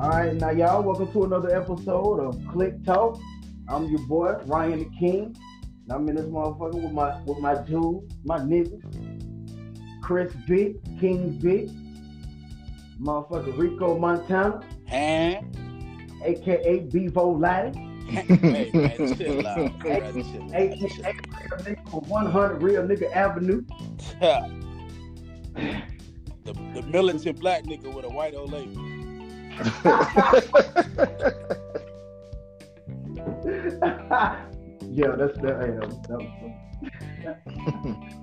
All right, now y'all, welcome to another episode of Click Talk. I'm your boy Ryan the King. And I'm in this motherfucker with my with my dude, my niggas, Chris Big, King Big, motherfucker Rico Montana, And aka Bevo Laddie, hey man, chill out. bro, chill out, aka chill Real Nigga for 100 Real Nigga Avenue. the, the militant black nigga with a white old lady. yeah, that's that. Hey, that, was- that was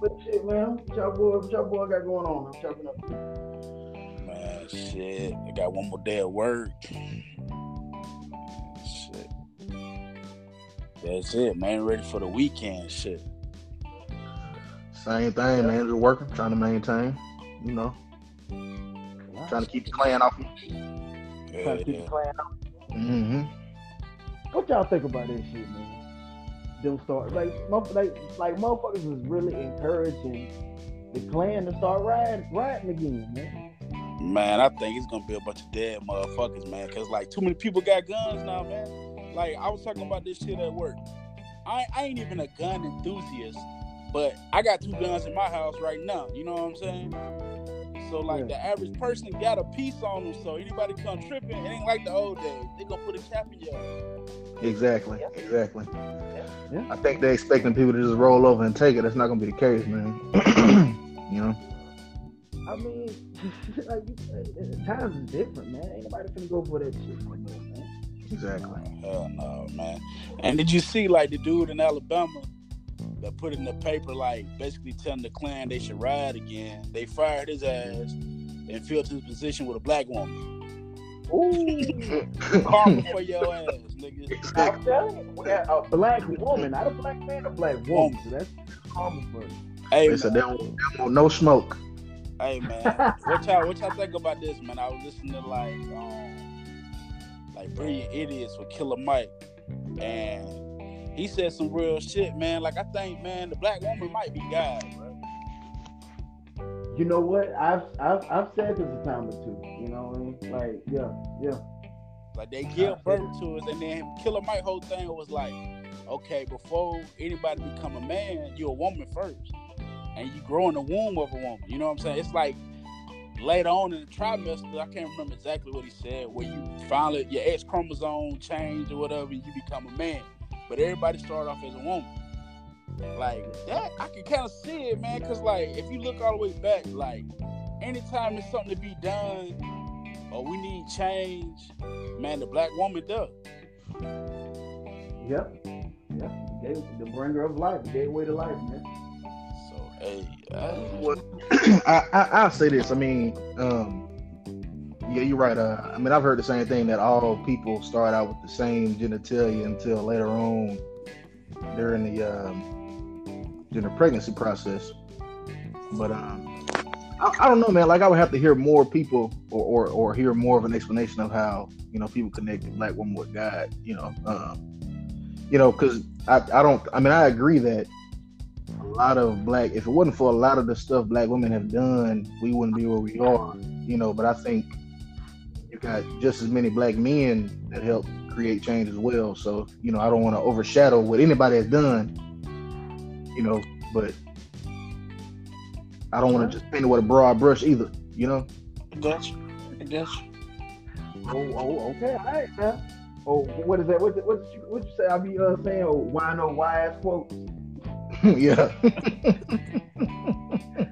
But shit, man, what y'all boy, what y'all boy got going on? I'm chopping up. Man, shit. I got one more day at work. Shit. That's it, man. Ready for the weekend. Shit. Same thing, man. Just working, trying to maintain. You know, trying to keep the Klan off. Yeah, Trying to keep yeah. the Klan out. Mm-hmm. What y'all think about this shit, man? Them start like, like, like motherfuckers is really encouraging the Klan to start riding, riding again, man. Man, I think it's gonna be a bunch of dead motherfuckers, man. Cause like too many people got guns now, man. Like I was talking about this shit at work. I, I ain't even a gun enthusiast, but I got two guns in my house right now. You know what I'm saying? So like Yeah. the average person got a piece on them. So anybody come tripping, it ain't like the old days. They gonna put a cap in your ass. Exactly. Exactly. Yeah. I think they're expecting people to just roll over and take it. That's not gonna be the case, man. you know. I mean, like you said, times is different, man. Ain't nobody finna go for that shit no more, man. Exactly. Hell no, man. And did you see like the dude in Alabama that put in the paper like basically telling the Klan they should ride again? They fired his ass and filled his position with a black woman. Ooh, Karma for your ass, nigga. I'm telling you, a black woman, not a black man, a black woman. So that's karma for you. Hey They said man, they don't, they don't no smoke. hey man, what y'all what y'all think about this, man? I was listening to like um like Brilliant Idiots with Killer Mike, and he said some real shit, man. Like I think, man, the black woman might be God, bro. You know what? I've I've I've said this a time or two. You know what I mean? Like, yeah, yeah. Like they give birth to us, and then Killer Mike whole thing was like, okay, before anybody become a man, you're a woman first, and you grow in the womb of a woman. You know what I'm saying? It's like later on in the trimester, I can't remember exactly what he said, where you finally your X chromosome change or whatever, and you become a man. But everybody start off as a woman. Like that, I can kind of see it, man. Cause like if you look all the way back, like anytime there's something to be done or we need change, man, the black woman does. Yep. Yep. The, gave, the bringer of life, the gateway to life, man. So hey, uh, What? I, I I'll say this. I mean, um, yeah, you're right. Uh, I mean, I've heard the same thing that all people start out with the same genitalia until later on during the um, during the pregnancy process. But um, I, I don't know, man. Like I would have to hear more people or, or or hear more of an explanation of how you know people connect the black woman with God. You know, um, you know, because I I don't. I mean, I agree that a lot of black if it wasn't for a lot of the stuff black women have done we wouldn't be where we are you know but i think got just as many black men that help create change as well so you know i don't want to overshadow what anybody has done you know but i don't want to just paint it with a broad brush either you know I got you. I got you. Oh, oh, okay, all right, man. Oh, what is that? What did, what did you what you say? I be uh, saying oh, why no wise quotes. yeah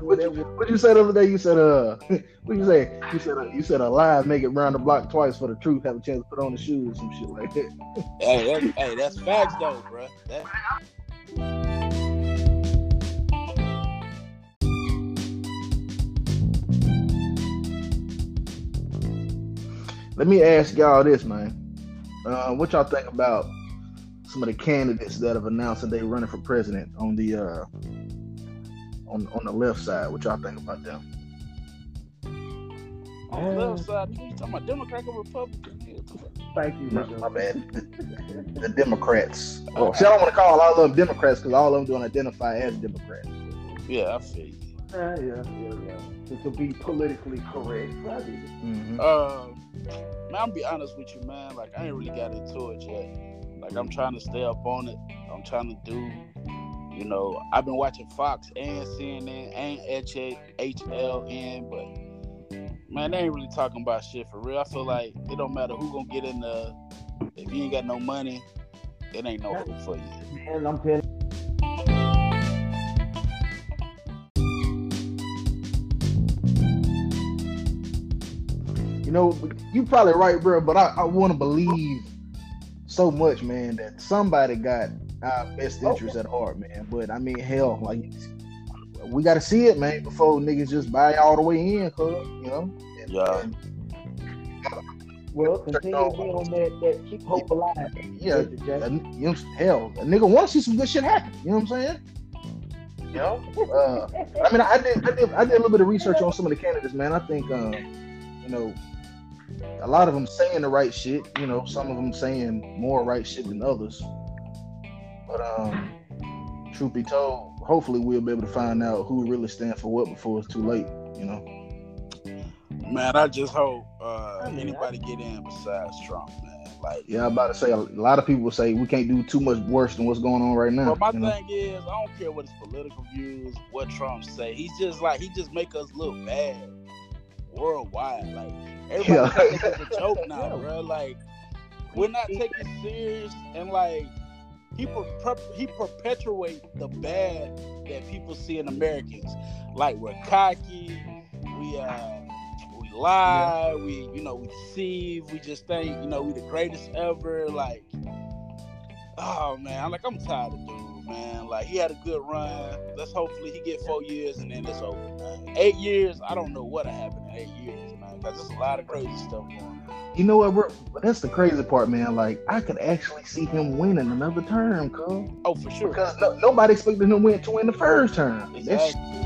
Whatever. what you said the other day you said uh what you say you said uh, you said a lie make it round the block twice for the truth have a chance to put on the shoes some shit like that Hey, that's, hey, that's facts though, bro. That, Let me ask y'all this, man. Uh, what y'all think about some of the candidates that have announced that they're running for president on the uh, on on the left side? What y'all think about them? on the left side, you talking about Democrat or Republican? Thank you, My, Rico. my bad. The, the Democrats. Oh, see, I don't want to call all of them Democrats because all of them don't identify as Democrats. Yeah, I see. you. Yeah, yeah, yeah, yeah. To, to be politically correct. I get it. Mhm. Uh, man, I'm be honest with you, man. Like I ain't really got into it yet. Like I'm trying to stay up on it. I'm trying to do. You know, I've been watching Fox and CNN and HLN, but man, they ain't really talking about shit for real. I feel like it don't matter who gonna get in the. If you ain't got no money, it ain't no hope for you. And I'm telling You know, you probably right, bro. But I, I want to believe so much, man, that somebody got our best interest at heart, man. But I mean, hell, like we got to see it, man, before niggas just buy all the way in, cuz you know. And- Yeah. and, well, continue to be on that, that keep hope alive. yeah, Mr. A- you know, hell, a nigga want to see some good shit happen. You know what I'm saying? You know, uh, I mean, I did, I did, I did a little bit of research on some of the candidates, man. I think, um, you know, a lot of them saying the right shit. You know, some of them saying more right shit than others. But um, truth be told, hopefully we'll be able to find out who really stand for what before it's too late. You know. Man, I just hope uh, I mean, anybody get in besides Trump, man. Like, Yeah, I'm about to say a lot of people say we can't do too much worse than what's going on right now. But my you know? thing is, I don't care what his political views, what Trump say. He's just like he just make us look bad worldwide. Like everybody Yeah. think this is a joke now, Yeah. bro. Like we're not taking serious, and like he per- he perpetuate the bad that people see in Americans. Like we're cocky, we uh we lie, we you know we deceive, we just think you know we the greatest ever. Like oh man, I'm like I'm tired of dude, man. Like he had a good run. Let's hopefully he get four years and then it's over, man. Eight years, I don't know what'll happen in eight years, man. Cause there's a lot of crazy stuff going on. You know what, bro? That's the crazy part, man. Like I could actually see him winning another term, cuz. Oh, for sure. Because no, nobody expected him to win to win the first term. That's Exactly.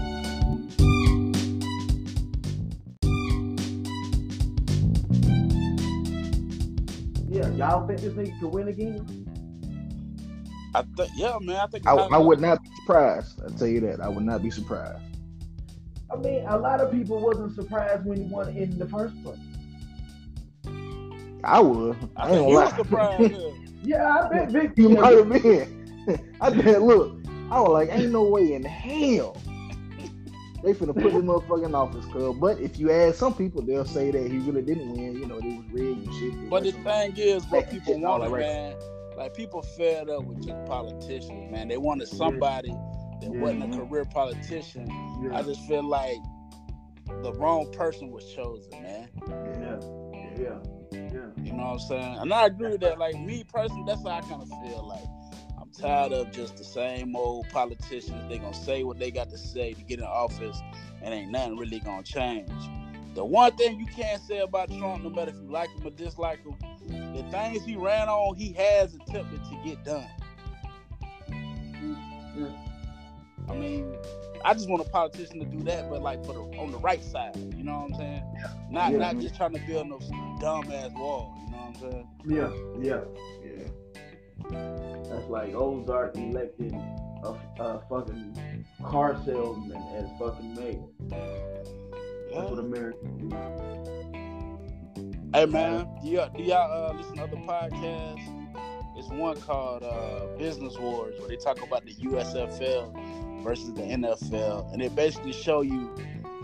Yeah, y'all think this nigga could win again? I think, yeah, man. I think I, I would not be surprised. I'll tell you that. I would not be surprised. I mean, a lot of people wasn't surprised when he won in the first place. I would. I I, ain't think gonna you lie. was surprised. yeah. Yeah, I bet Vic. you might have been. I bet. Look, I was like, ain't no way in hell they finna put him motherfucking in office, cuz. But if you ask some people, they'll say that he really didn't win. You know, it was rigged and shit. But the thing is, what Like, people shit, all wanted, that man, like people fed up with just politicians, man. They wanted somebody that Yeah. wasn't a career politician. Yeah, I just feel like the wrong person was chosen, man. yeah, yeah, yeah. You know what I'm saying? And I agree with that. Like me personally, that's how I kind of feel. Like I'm tired of just the same old politicians. They gonna say what they got to say to get in office, and ain't nothing really gonna change. The one thing you can't say about Trump, no matter if you like him or dislike him, the things he ran on, he has attempted to get done. I mean, I just want a politician to do that, but like for the on the right side. You know what I'm saying? Not Yeah. not just trying to build no dumb ass wall. You know what I'm saying? Yeah, yeah. Yeah. That's like Ozark electing a, a fucking car salesman as fucking mayor. That's what Americans do. Hey man, do y'all, do y'all uh, listen to other podcasts? It's one called uh, Business Wars where they talk about the USFL versus the NFL, and it basically show you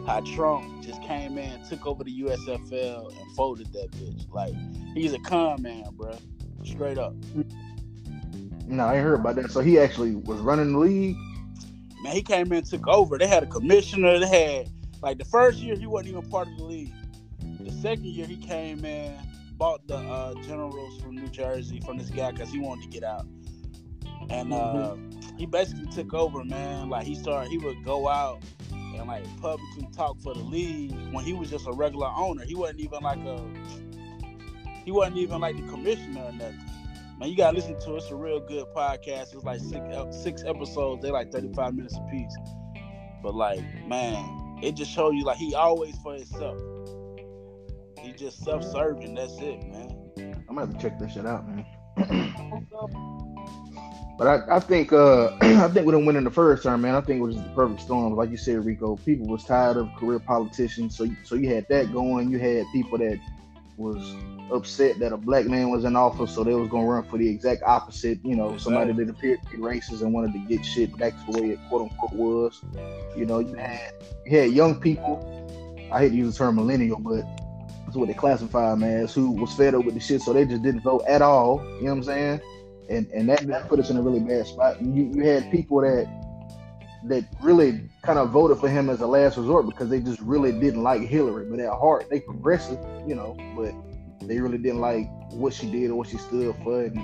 how Trump just came in, took over the USFL, and folded that bitch. Like he's a con man, bro. Straight up, No, I ain't heard about that. So he actually was running the league. man. He came in, took over. They had a commissioner. They had like the first year he wasn't even part of the league. The second year he came in, bought the uh, Generals from New Jersey from this guy because he wanted to get out, and uh, he basically took over, man. Like he started, he would go out and like publicly talk for the league when he was just a regular owner. He wasn't even like a, he wasn't even like the commissioner or nothing. Man, you gotta listen to it. It's a real good podcast. It's like six six episodes. They're like thirty five minutes apiece. But like, man, it just shows you like he always for himself. He just self serving. That's it, man. I'm gonna have to check that shit out, man. But I, I think uh I think we didn't win in the first term, man. I think it was just the perfect storm. Like you said, Rico, people was tired of career politicians. So so you had that going. You had people that was upset that a black man was in office, so they was gonna run for the exact opposite. You know, somebody that appeared to be racist and wanted to get shit back to the way it quote unquote was. You know, you had you had young people. I hate to use the term millennial, but that's what they classify them as, who was fed up with the shit, so they just didn't vote at all. You know what I'm saying? And and that, put us in a really bad spot. You you had people that that really kind of voted for him as a last resort because they just really didn't like Hillary, but at heart they progressive, you know, but they really didn't like what she did or what she stood for and,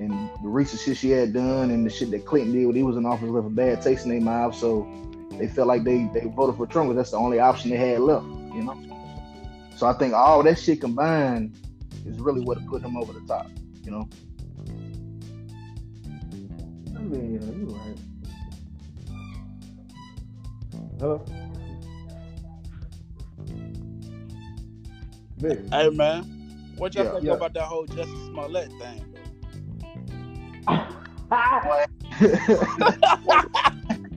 and the recent shit she had done and the shit that Clinton did when he was in office left a bad taste in their mouth. So they felt like they, they voted for Trump because that's the only option they had left, you know. So I think all that shit combined is really what put him over the top, you know. I mean, you're right. Hello? Big. Hey man, what y'all Yeah, think yeah. about that whole Jussie Smollett thing?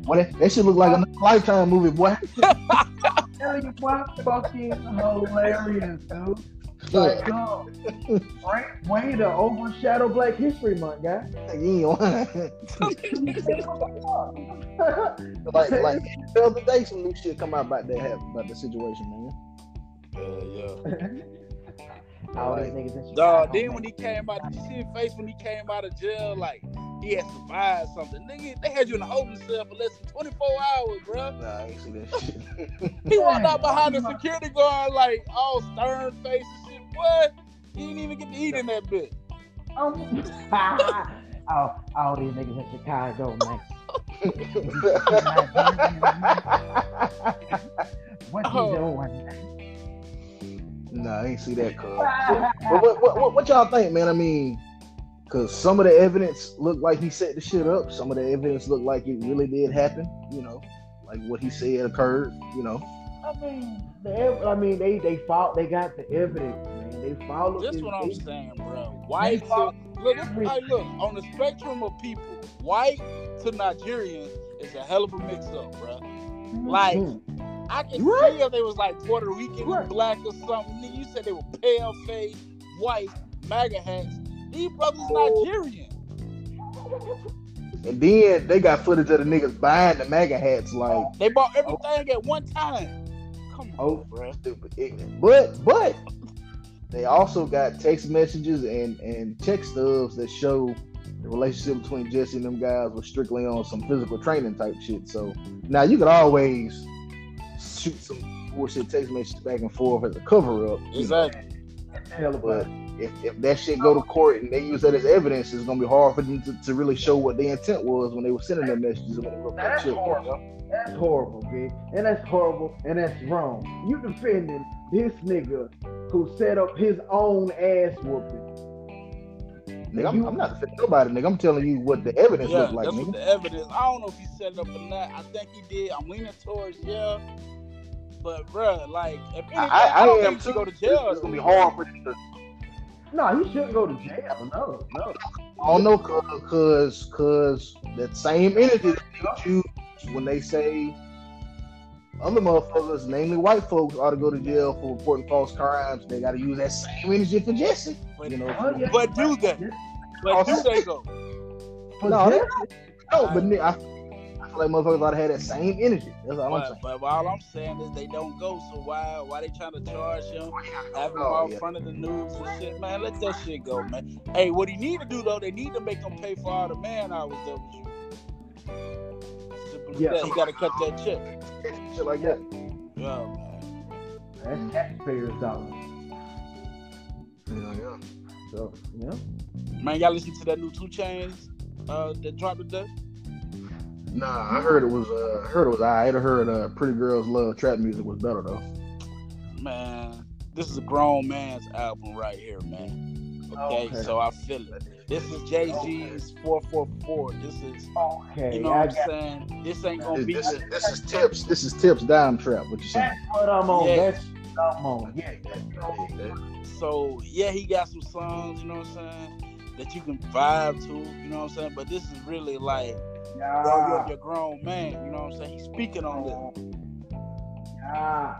Boy, that, that shit look like a lifetime movie, boy. Tell you fucking hilarious, dude. Like, dog, Frank way to overshadow Black History Month, guy. You ain't like like the other day some new shit come out about that happen about the situation, man. Yeah, yeah. All these niggas in Dog, then when he came out, did you see his face when he came out of jail? Like he had survived something. Nigga, they had you in a holding cell for less than 24 hours, bro. Nah, I ain't see that shit. He walked out behind the security guard like all stern face and shit. What? He didn't even get to eat in that bit. Oh, all, all these niggas in Chicago, man. What you Oh. doing? nah, I ain't see that cuz. But what, what, what, what y'all think, man? I mean, cause some of the evidence looked like he set the shit up. Some of the evidence looked like it really did happen. You know, like what he said occurred. You know, I mean, the, I mean, they they fought. They got the evidence, man. They followed. This it. what I'm saying, bro. White to look, this, look on the spectrum of people, white to Nigerian is a hell of a mix up, bro. Like Mhm. I can You right. see if they was like Puerto Rican, Right. black or something. You said they were pale face, white, MAGA hats. These brothers Nigerian. and then they got footage of the niggas buying the MAGA hats, like. They bought everything at one time. Come on, Oh. bro. stupid ignorant. But but they also got text messages and and text stubs that show the relationship between Jesse and them guys was strictly on some physical training type shit. So now you could always shoot some bullshit text messages back and forth as a cover up. Exactly. Hell of But if, if that shit go to court and they use that as evidence, it's gonna be hard for them to, to really show what the intent was when they were sending their messages and when they wrote that That's shit. Horrible. That's horrible, big. And that's horrible and that's wrong. You defending this nigga who set up his own ass whooping. Nigga, I'm, I'm not defending nobody, nigga. I'm telling you what the evidence Yeah, look like, that's nigga. what the evidence. I don't know if he set it up or not. I think he did. I'm leaning towards yeah. But bruh, like if anything, I, I, I, I don't am think he should too. go to jail. It's gonna be hard for them to. No, he shouldn't go to jail. No, no. I don't know, cause, cause cause that same energy that they when they say other motherfuckers, namely white folks, ought to go to jail for reporting false crimes. They got to use that same energy for Jesse. But, You know, Oh, yeah. but do they? But do they go? No, Jesse? no, but I, I feel like motherfuckers ought to have that same energy. That's all I'm But, saying. but all I'm saying is they don't go. So why why they trying to charge him? Have him Oh, out yeah. front of the news and shit, man. Let that shit go, man. Hey, what he need to do though, they need to make him pay for all the man hours that was you. Simple as Yeah. you got to cut that check. Shit like that. Yeah, man. That's taxpayers' dollars. Yeah, yeah. So, yeah. Man, y'all listen to that new 2 Chainz uh, that dropped today? Nah, I heard it was. Uh, I heard it was. I had heard uh, "Pretty Girls Love" trap music was better though. Man, this is a grown man's album right here, man. Oh, okay, Okay. so I feel it. This is Jay Z's 444. This is, Okay, you know I what I'm got saying? This ain't gonna be. This, this is this is tips. This is tips dime trap. What you saying? that's what I'm on. Yeah. That's what I'm on. Yeah. yeah. So yeah, he got some songs. You know what I'm saying? that you can vibe to. You know what I'm saying? But this is really like, bro, Yeah. you're, you're a grown man. You know what I'm saying? He's speaking on this. Yeah.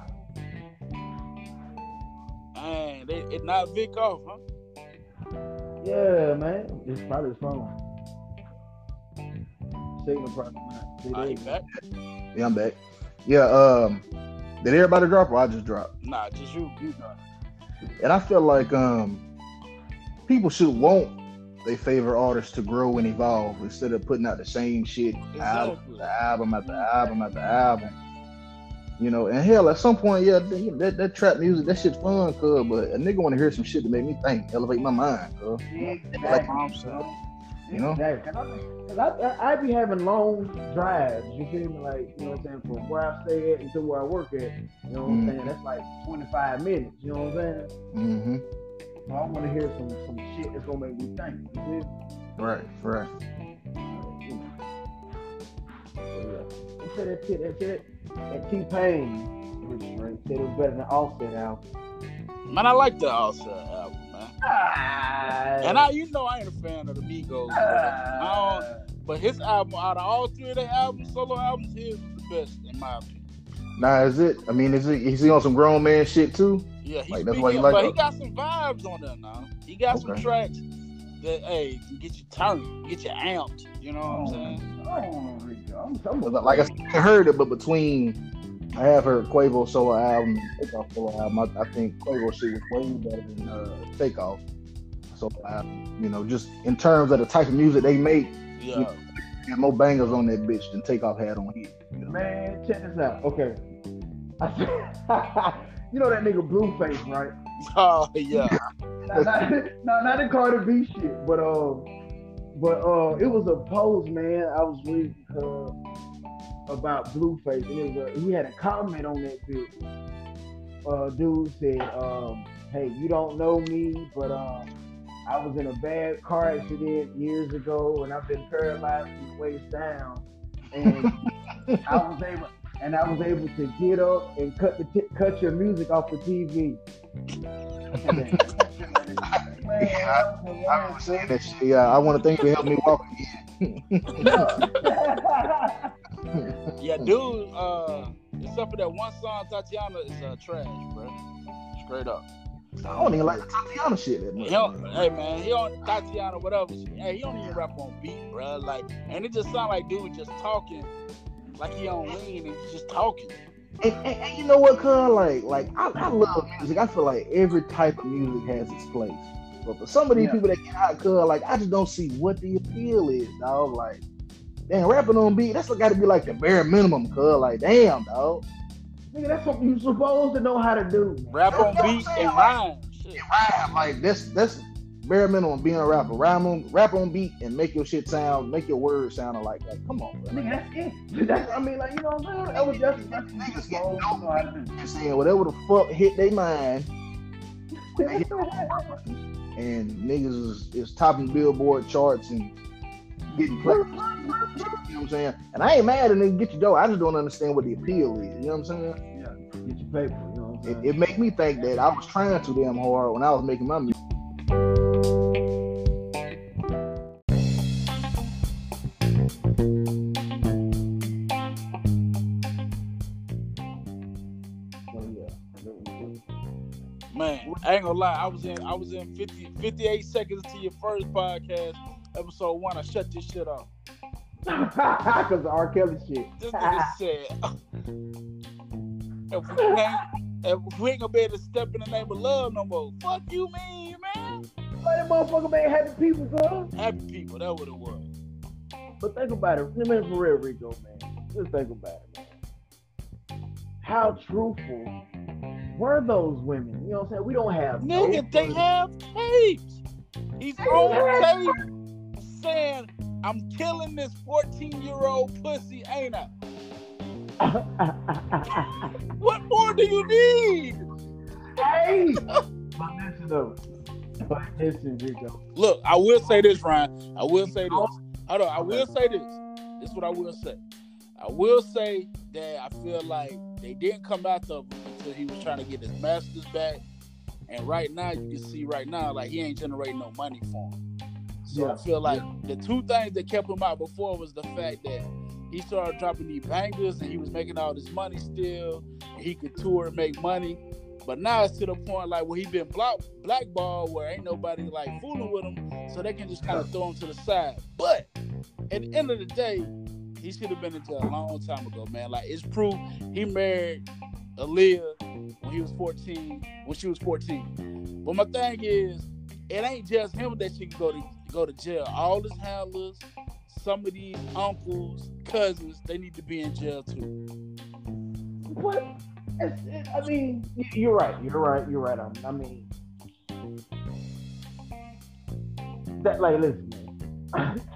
Man, they, it not Vic off, huh? Yeah, man. It's probably his phone. Signal probably not. See, Nah, there you back. Yeah, I'm back. Yeah, um, did everybody drop or I just dropped? Nah, just you. You know. And I feel like um people should want their favorite artists to grow and evolve instead of putting out the same shit album Exactly. after album after album after album. You know, and hell, at some point, yeah, that, that, that trap music, that shit's fun, cuz, but a nigga want to hear some shit to make me think, elevate my mind, cuz. Exactly. I'm. You know? Exactly. 'Cause I, I, I, be having long drives, you feel me? Like, you know what I'm saying? From where I stay at until where I work at, you know what I'm Mhm. saying? That's like 25 minutes, you know what I'm saying? Mm-hmm. So I want to hear some, some shit that's going to make me think, you feel me? Right, right. They said that shit, that shit, that T Pain, Rich Ray said it was better than Offset album. Man, I like the Offset album, man. Ah, And I, you know, I ain't a fan of the Migos. But, but his album, out of all three of their albums, solo albums, his was the best in my opinion. Nah, is it, I mean, is it, is he on some grown man shit too? Yeah, he's Like, that's why you speaking, like but he got some vibes on there now. He got some tracks that, hey, can get you turned, get you amped. You know what I'm saying? I'm, I'm like I said, I heard it, but between I have heard Quavo solo album, Takeoff solo album. I, I think Quavo shit was way better than uh, Takeoff solo album. You know, just in terms of the type of music they make, Yeah. there's more bangers on that bitch than Takeoff had on here. You know? Man, check this out. Okay. You know that nigga Blueface, right? Oh, yeah. Not, not, not, not the Cardi B shit, but um, but uh, it was a post, man. I was reading uh, about Blueface, and it was a, he had a comment on that bit. Uh, dude said, um, "Hey, you don't know me, but um, I was in a bad car accident years ago, and I've been paralyzed from the waist down, and I was able." And I was able to get up and cut the t- cut your music off the TV. Man, Yeah, that was I remember saying that shit. Yeah, I want to thank you for helping me walk again. Yeah, dude, uh, except for that one song, Thotiana is uh, trash, bro. Straight up. I don't even like the Thotiana shit that much. He don't, hey man, he on Thotiana, whatever. She, hey, he don't even rap on beat, bro. Like, and it just sound like dude just talking, like he on lean and just talking. And, and, and you know what, cuz? Like, like I, I love music. I feel like every type of music has its place. But for some of these Yeah. people that get hot, cuz, like, I just don't see what the appeal is, dog. Like, damn, rapping on beat, that's got to be like the bare minimum, cuz. Like, damn, dog. Nigga, that's what you supposed to know how to do. Rap on That's what I'm beat saying, and like- rhyme. Shit. Rap, like, that's that's bare minimum being a rapper. Rap on, rap on beat and make your shit sound, make your words sound alike. Like, come on, bro. Nigga, that's it. That's, I mean, like, you know what I'm saying? That was just that's Niggas supposed get to know how to do. Just saying whatever the fuck hit their mind. And niggas is, is topping billboard charts and getting played. You know what I'm saying? And I ain't mad at nigga get your dough. I just don't understand what the appeal is. You know what I'm saying? yeah, get your paper. You know what I'm It, saying? it make me think that I was trying too damn hard when I was making my music. Lie. I was in I was in 50, 58 seconds to your first podcast, episode one. I shut this shit off. Because of R. Kelly shit. This nigga said, if we, ain't, if we ain't gonna be able to step in the name of love no more, fuck you, mean man. But that motherfucker made happy people, girl. Happy people, that what it was. But think about it. I mean, for real, Rico, man. Just think about it, man. How truthful were those women? You know what I'm saying? We don't have Nigga, they have tapes. He's on tape saying, I'm killing this 14 year old pussy, ain't I? What more do you need? hey! But listen though. But listen, Rico. Look, I will say this, Ryan. I will say this. Oh. Hold on, I will say this. This is what I will say. I will say that I feel like they didn't come after he was trying to get his masters back. And right now, you can see right now, like he ain't generating no money for him. So Yeah, I feel like the two things that kept him out before was the fact that he started dropping these bangers and he was making all this money still. And he could tour and make money. But now it's to the point like where he been block, blackballed where ain't nobody like fooling with him, so they can just kind of throw him to the side. But at the end of the day, he should have been in jail a long time ago, man. Like it's proof he married Aaliyah when he was 14, when she was 14. But my thing is, it ain't just him that she can go to go to jail. All his handlers, some of these uncles, cousins, they need to be in jail too. What? I mean, you're right. You're right. You're right. I, mean, that like, listen, man.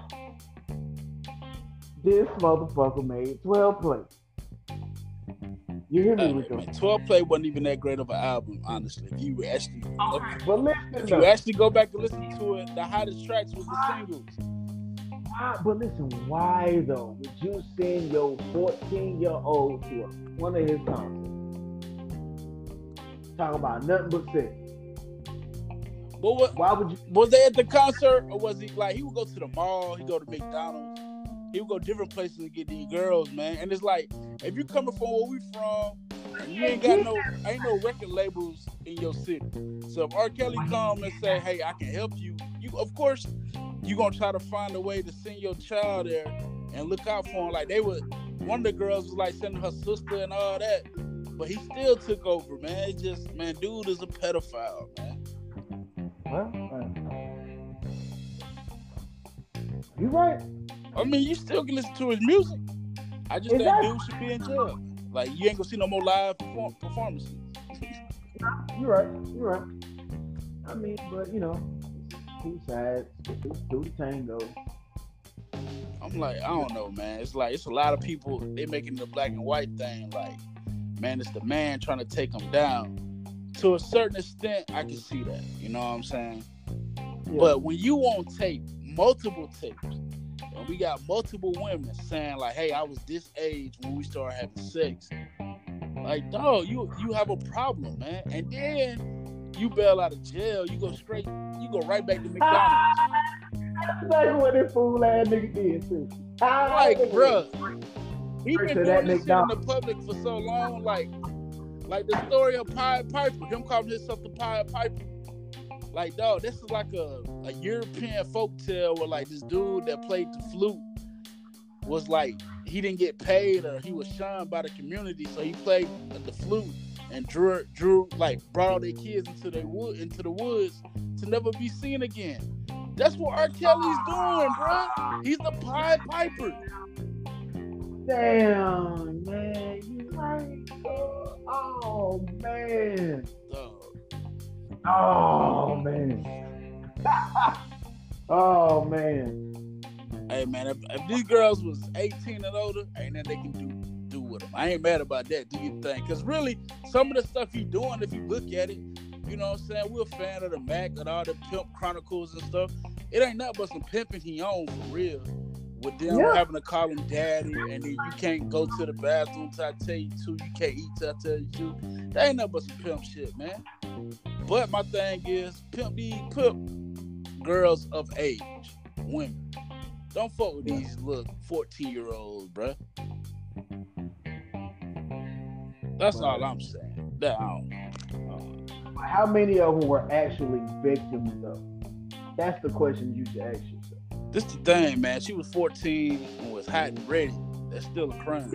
this motherfucker made 12 plays. You hear me, Hey, Rico? man, 12 play wasn't even that great of an album, honestly. If you actually oh, look, But listen, if you actually go back and listen to it, the hottest tracks was the singles. why, but listen, why though would you send your 14 year old to a, one of his concerts? Talk about nothing but sex. But what Why would you? was they at the concert or was he like he would go to the mall, he go to McDonald's, he would go different places to get these girls, man. And it's like if you coming from where we from, you ain't got no ain't no record labels in your city. So if R. Kelly come and say, Hey, I can help you, you of course you gonna try to find a way to send your child there and look out for him. Like they would one of the girls was like sending her sister and all that. But he still took over, man. It's just man, dude is a pedophile, man. Well, uh, you right. I mean, you still can listen to his music. I just Exactly. think dude should be in jail. Like you ain't gonna see no more live perform- performances. You're right. You're right. I mean, but you know, two sides, two the tango. I'm like, I don't know, man. It's like it's a lot of people they making the black and white thing. Like, man, it's the man trying to take them down. To a certain extent, I can see that. You know what I'm saying? Yeah. But when you on tape, multiple tapes, and we got multiple women saying like, "Hey, I was this age when we started having sex," like, dog, you you have a problem, man. And then you bail out of jail, you go straight, you go right back to McDonald's. That's what this fool ass nigga did too. Ah, like, bruh, he been doing that this shit in the public for so long, like, like the story of Pied Piper, him calling himself the Pied Piper. Like, dog, this is like a, a European folk tale where like this dude that played the flute was like he didn't get paid or he was shunned by the community, so he played the flute and drew drew like brought all their kids into the wood into the woods to never be seen again. That's what R. Kelly's doing, bro. He's the Pied Piper. Damn, man, you right. Oh man. Dog. Oh man. oh man. Hey man, if, if these girls was 18 and older, ain't nothing they can do do with them. I ain't mad about that. Do you think? Cause really, some of the stuff he doing, if you look at it, you know what I'm saying? We're a fan of the Mack and all the Pimp Chronicles and stuff. It ain't nothing but some pimping he on for real. With them Yeah. having to call him daddy, and then you can't go to the bathroom till I tell you to. You can't eat till I tell you to. That ain't nothing but some pimp shit, man. But my thing is, pimp these pimp girls of age, women. Don't fuck with these little 14 year olds, bruh. That's all I'm saying. That I don't know. How many of them were actually victims though? That's the question you should ask yourself. This the thing, man. She was 14 and was hot and ready. That's still a crime.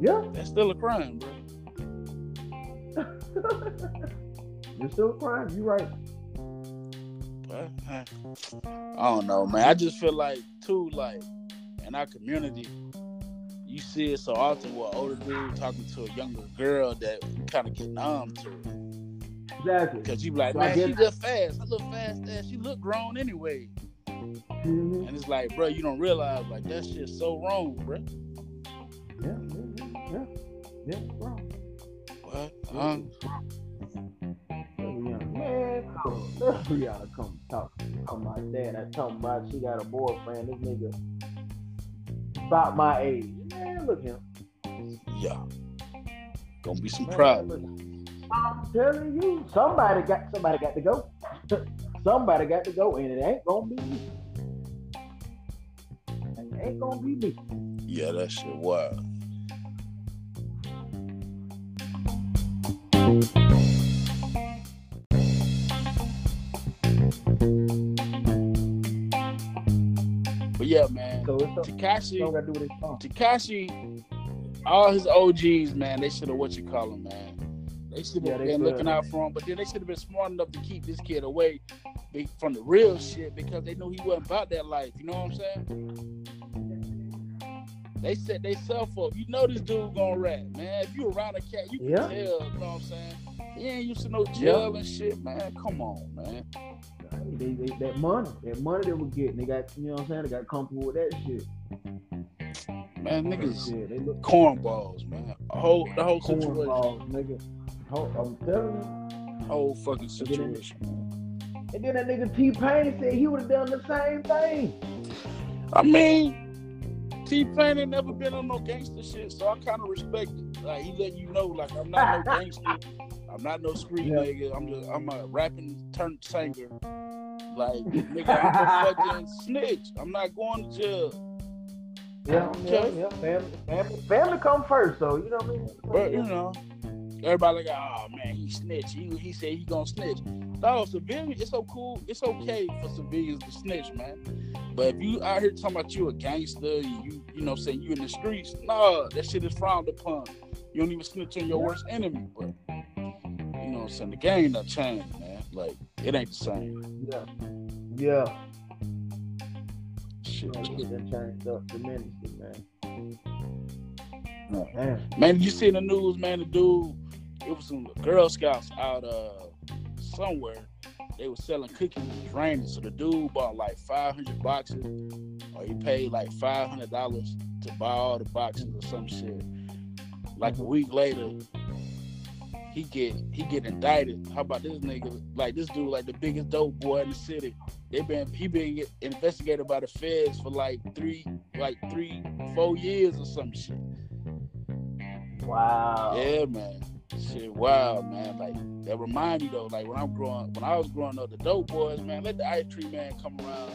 Yeah. That's still a crime, bro. You're still a crime. You right. But, I don't know, man. I just feel like too, like in our community, you see it so often where older dude talking to a younger girl that kind of get numb to it. Exactly. Cause you be like, man, she just fast. I look fast ass. She look grown anyway. Mhm. And it's like, bro, you don't realize like that shit's so wrong, bro. Yeah, yeah, yeah, yeah, bro. What? Um, man, come, Rihanna come talk, talk about that. I talking about she got a boyfriend. This nigga about my age. Man, look him. yeah. Gonna be some problems. I'm telling you, somebody got somebody got to go. somebody got to go, and it ain't gonna be me. And it ain't gonna be me. Yeah, that shit wild. But yeah, man. So Tekashi, gotta do with this song. Tekashi, all his OGs, man, they should have what you call him, man. They should have they been looking out for him, but then they should have been smart enough to keep this kid away from the real mm-hmm. shit because they knew he wasn't about that life. You know what I'm saying? They set themselves up. You know this dude gonna rap, man. If you around a cat, you can Yeah. tell. You know what I'm saying? He ain't used to no jail and shit, man. Come on, man. They, they, that money, that money they were getting, they got, you know what I'm saying? They got comfortable with that shit. Man, niggas Shit, they look cornballs, man. A whole the whole situation, cornballs, nigga. Ho- I'm telling you. whole fucking situation. Man. And then that nigga T Pain said he would have done the same thing. I mean, T Pain ain't never been on no gangster shit, so I kind of respect it. Like he let you know, like I'm not no gangster, I'm not no street Yeah. nigga. I'm just I'm a rapping turned singer. Like nigga, I'm a fucking snitch. I'm not going to jail. Yeah, yeah, Okay. yeah. Family, family, family come first, though. you know what I mean. But you know, everybody like, oh man, he snitch. He he said he gonna snitch. No, civilian, it's so cool. It's okay for civilians to snitch, man. But if you out here talking about you a gangster, you you know saying you in the streets, nah, that shit is frowned upon. You don't even snitch on your worst enemy. But you know what I'm saying? The game done changed, man. Like it ain't the same. Yeah, yeah. Shit. Shit done changed up tremendously, man. Yeah. Man, Man, you see in the news, man, the dude, it was some Girl Scouts out uh somewhere. They were selling cookies, was raining. So the dude bought like 500 boxes, or he paid like $500 to buy all the boxes or some shit. Like a week later, he get he get indicted. How about this nigga? Like this dude, like the biggest dope boy in the city. They been he been investigated by the feds for like three, like three, four years or some shit. wow. Yeah, man. Shit, wow, man. Like that remind me though, like when I'm growing, when I was growing up, the dope boys, man, let the ice tree man come around.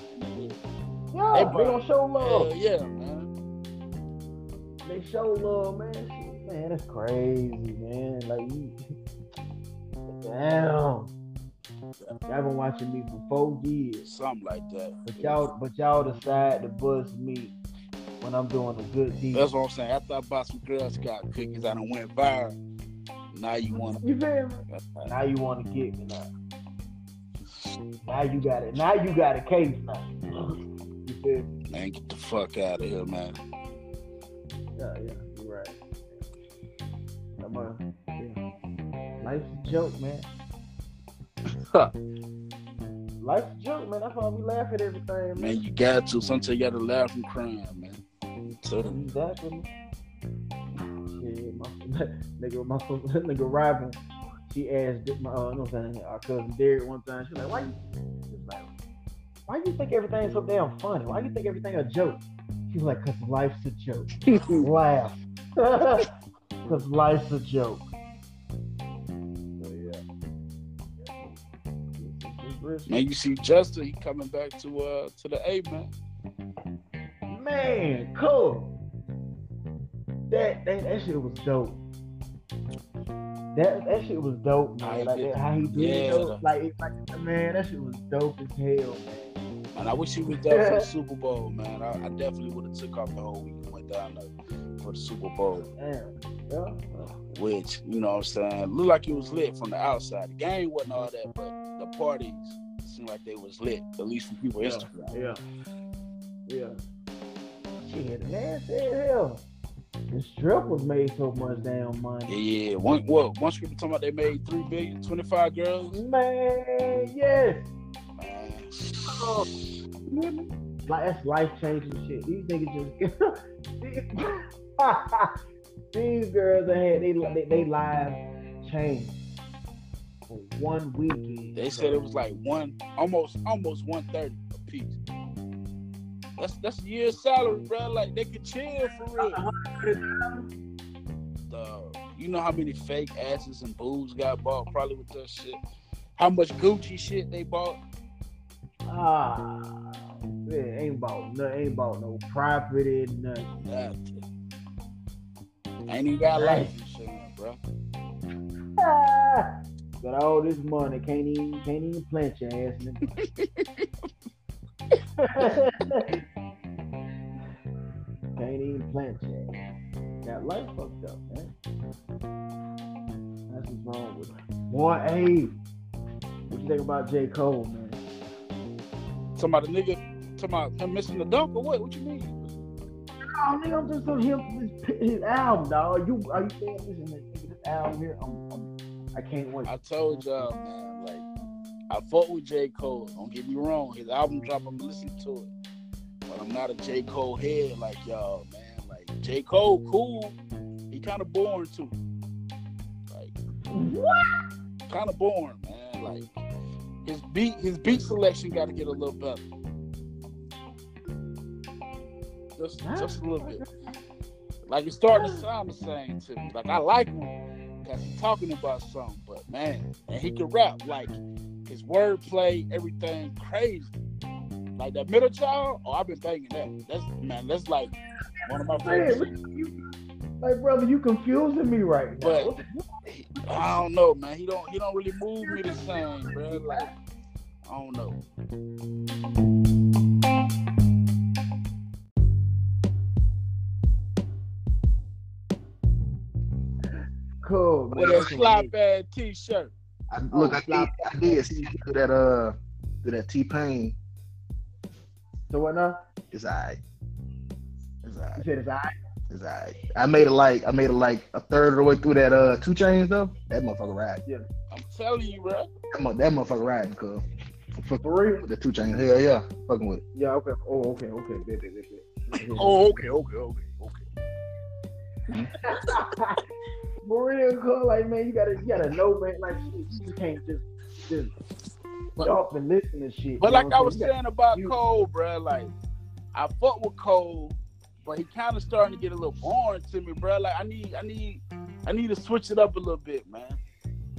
Yeah, They they, brought- gonna show love. Hell yeah, man. They show love, man. Man, that's crazy, man. Like you, damn. Y'all been watching me for four years, Something like that. but y'all, but y'all decide to bust me when I'm doing a good deed. That's what I'm saying. After I bought some Girl Scout cookies, I done went viral. Now you want to. You feel me? to? Now you want to mm-hmm. get me now. Now you got it. Now you got a case now. You feel me? Man, get the fuck out of here, man. Yeah, yeah, you're right. I'm a, yeah. Life's a joke, man. Life's a joke, man. That's why we laugh at everything, man. Man, you got to. Sometimes you got to laugh from crying, man. So, Exactly. Shit, my nigga, my nigga Robin, she asked my, uh, no, I'm saying, our cousin Derek one time. She's like, "Why you?" She's like, "Why you think everything's so damn funny? Why you think everything a joke?" She's like, "Cause life's a joke." Laugh. Cause life's a joke. So yeah. man, you see Justin, he coming back to uh to the A, man. Man, cool. That that, that shit was dope. That that shit was dope, man. Like that, how he did yeah. it, though. Like, like man, that shit was dope as hell, man. And I wish he was there for the Super Bowl, man. I, I definitely would have took off the whole week and went down there for the Super Bowl. Damn. Yeah. Which, you know what I'm saying, looked like it was lit from the outside. The game wasn't all that, but the parties seemed like they was lit, at least from people Yeah. Instagram. Yeah. Yeah. Shit, man, said hell. The strip was made so much damn money. yeah. One well, one script talking about they made three billion, 25 girls. Man, yes. Man. Oh. Like that's life changing shit. These niggas just these girls that had they they, they lives changed for one weekend. They said it was like one almost almost 130 a piece. That's that's a year's salary, bro. Like they could chill for real. The, you know how many fake asses and boobs got bought probably with that shit. How much Gucci shit they bought. Ah, it ain't about no, ain't about no property, nothing. Nothing. Ain't even got life insurance, bro. Got all this money, can't even can't even plant your ass. nigga. can't even plant ass. Got life fucked up, man. That's what's wrong with it. One A. What you think about J. Cole, man? Somebody nigga talking about him missing the dunk or what? What you mean? Oh, nigga, I'm just on him his, his album, dog. You are you saying listen, nigga, this album here? I'm, I'm I can't wait. I told y'all, man, I fought with J. Cole. Don't get me wrong. His album drop, I'm listening to it. But I'm not a J. Cole head like y'all, man. Like J. Cole, cool. He kind of boring too. Like What? kind of boring, man. Like his beat, his beat selection got to get a little better. Just, just a little bit. Like it's starting to sound the same to me. Like I like him because he's talking about something, but man, and he can rap. Like his wordplay, everything crazy. Like that middle child, oh, I've been banging that. That's man, that's like one of my favorites. like brother, you confusing me right now. But- What the- He- I don't know, man. He don't, he don't really move me the same, bro. Like I don't know. cool, man. With a slap ass t-shirt. I, look, Oh, I did. I did see to that uh to that T Pain. So what now? It's alright. It's You alright. said it's alright. It's alright. I made it like I made it like a third of the way through that uh 2 Chainz though. That motherfucker ride. Yeah, I'm telling you, bro. That, mo- that motherfucker riding, cuz. For, For real? with the 2 Chainz. Hell yeah. Fucking with it. Yeah. Okay. Oh, okay. Okay. Oh, okay, okay, okay, okay. For real, cuz like man, you gotta, you gotta know, man. Like you you can't just, just But- stop and listen to shit. But like I was You gotta- saying about you- Cole, bro, like I fuck with Cole, but he kind of starting to get a little boring to me, bro. Like I need, I need, I need to switch it up a little bit, man.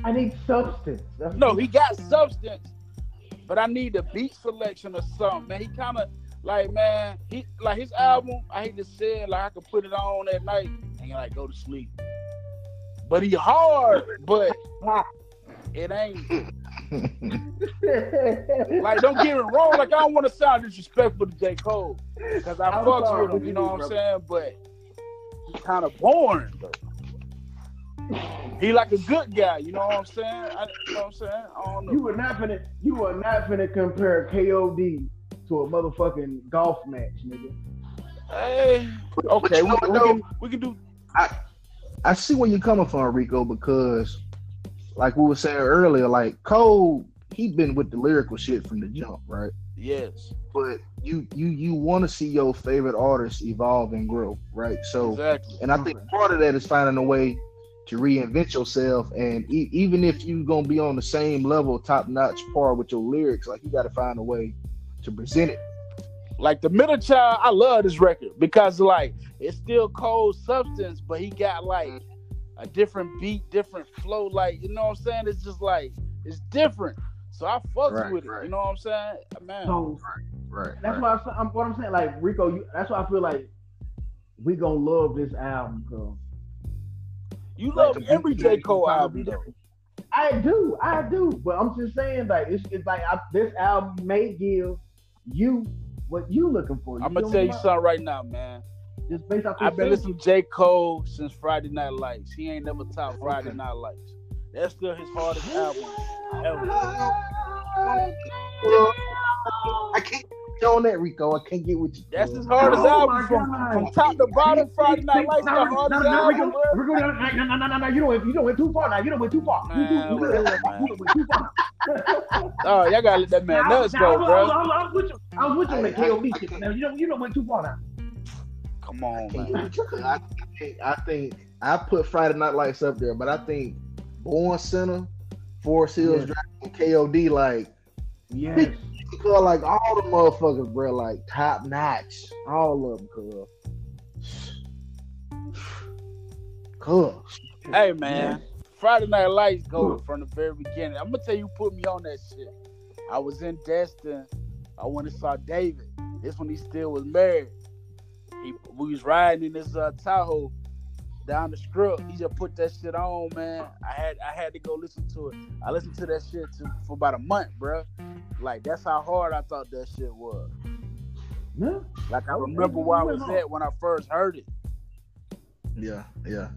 I need substance. That's No, he got substance, but I need the beat selection or something, man. He kind of like, man, he like his album. I hate to say it, like I could put it on at night and like go to sleep. But he hard, but it ain't like don't get me wrong. Like I don't want to sound disrespectful to J Cole because I I'm fucks sorry, with him. you You know mean, what I'm saying? But he's kind of boring though. He like a good guy. You know what I'm saying? I, you know what I'm saying? I don't know. you were not finna, you were not finna compare KOD to a motherfucking golf match, nigga. Hey, okay, we, we, can, we can do. I see where you're coming from, Rico, because like we were saying earlier, like Cole, he been with the lyrical shit from the jump, right? Yes, But you you you want to see your favorite artists evolve and grow, right? So exactly. And I think part of that is finding a way to reinvent yourself. And e- even if you're gonna be on the same level, top notch par with your lyrics, like you got to find a way to present it. Like the middle child, I love this record because like it's still cold substance, but he got like a different beat, different flow. Like you know what I'm saying? It's just like it's different. So I fucks Right, with it. right. You know what I'm saying, man? So Right. that's why I'm, I'm, what I'm saying. Like Rico, you, that's why I feel like we gonna love this album, cause You like love the every J Cole album though. I do, I do, but I'm just saying like it's, it's like I, this album may give you what you looking for. I'm gonna tell you something right now, man. Just based off I've been this listening to J Cole since Friday Night Lights. He ain't never topped Friday Okay. Night Lights. That's still his hardest album. Well, I can't get on that, Rico. I can't get with you. That's cuz. his hardest Oh album my from, from top to bottom. Friday Night Lights the No, no, hardest no, album. Rico. Rico, no, no, no, no, no, no, you don't, you don't went too far now. You don't went too far. You, you, Man, you, whatever, you went too far. Oh, y'all gotta let that man Now, nuts now, go, bro. I was, I was with you. I was with you on the I- I- KOD shit. can't- Now you don't, you don't went too far now. Come on, I man. get with you. I think, I think I put Friday Night Lights up there, but I think Born Sinner, Forest Hills Yes. Drive, and KOD, like Yes. You call like all the motherfuckers, bro, like top notch, all of them, cuz. Cuz. Hey, man. Friday Night Lights go Huh. from the very beginning. I'm gonna tell you, who put me on that shit. I was in Destin, I went and saw David. This when he still was married. He, we was riding in this uh, Tahoe down the strip. He just put that shit on, man. I had I had to go listen to it. I listened to that shit to, for about a month, bro. Like that's how hard I thought that shit was. Yeah. Like I remember where I was at when I first heard it. Yeah, yeah.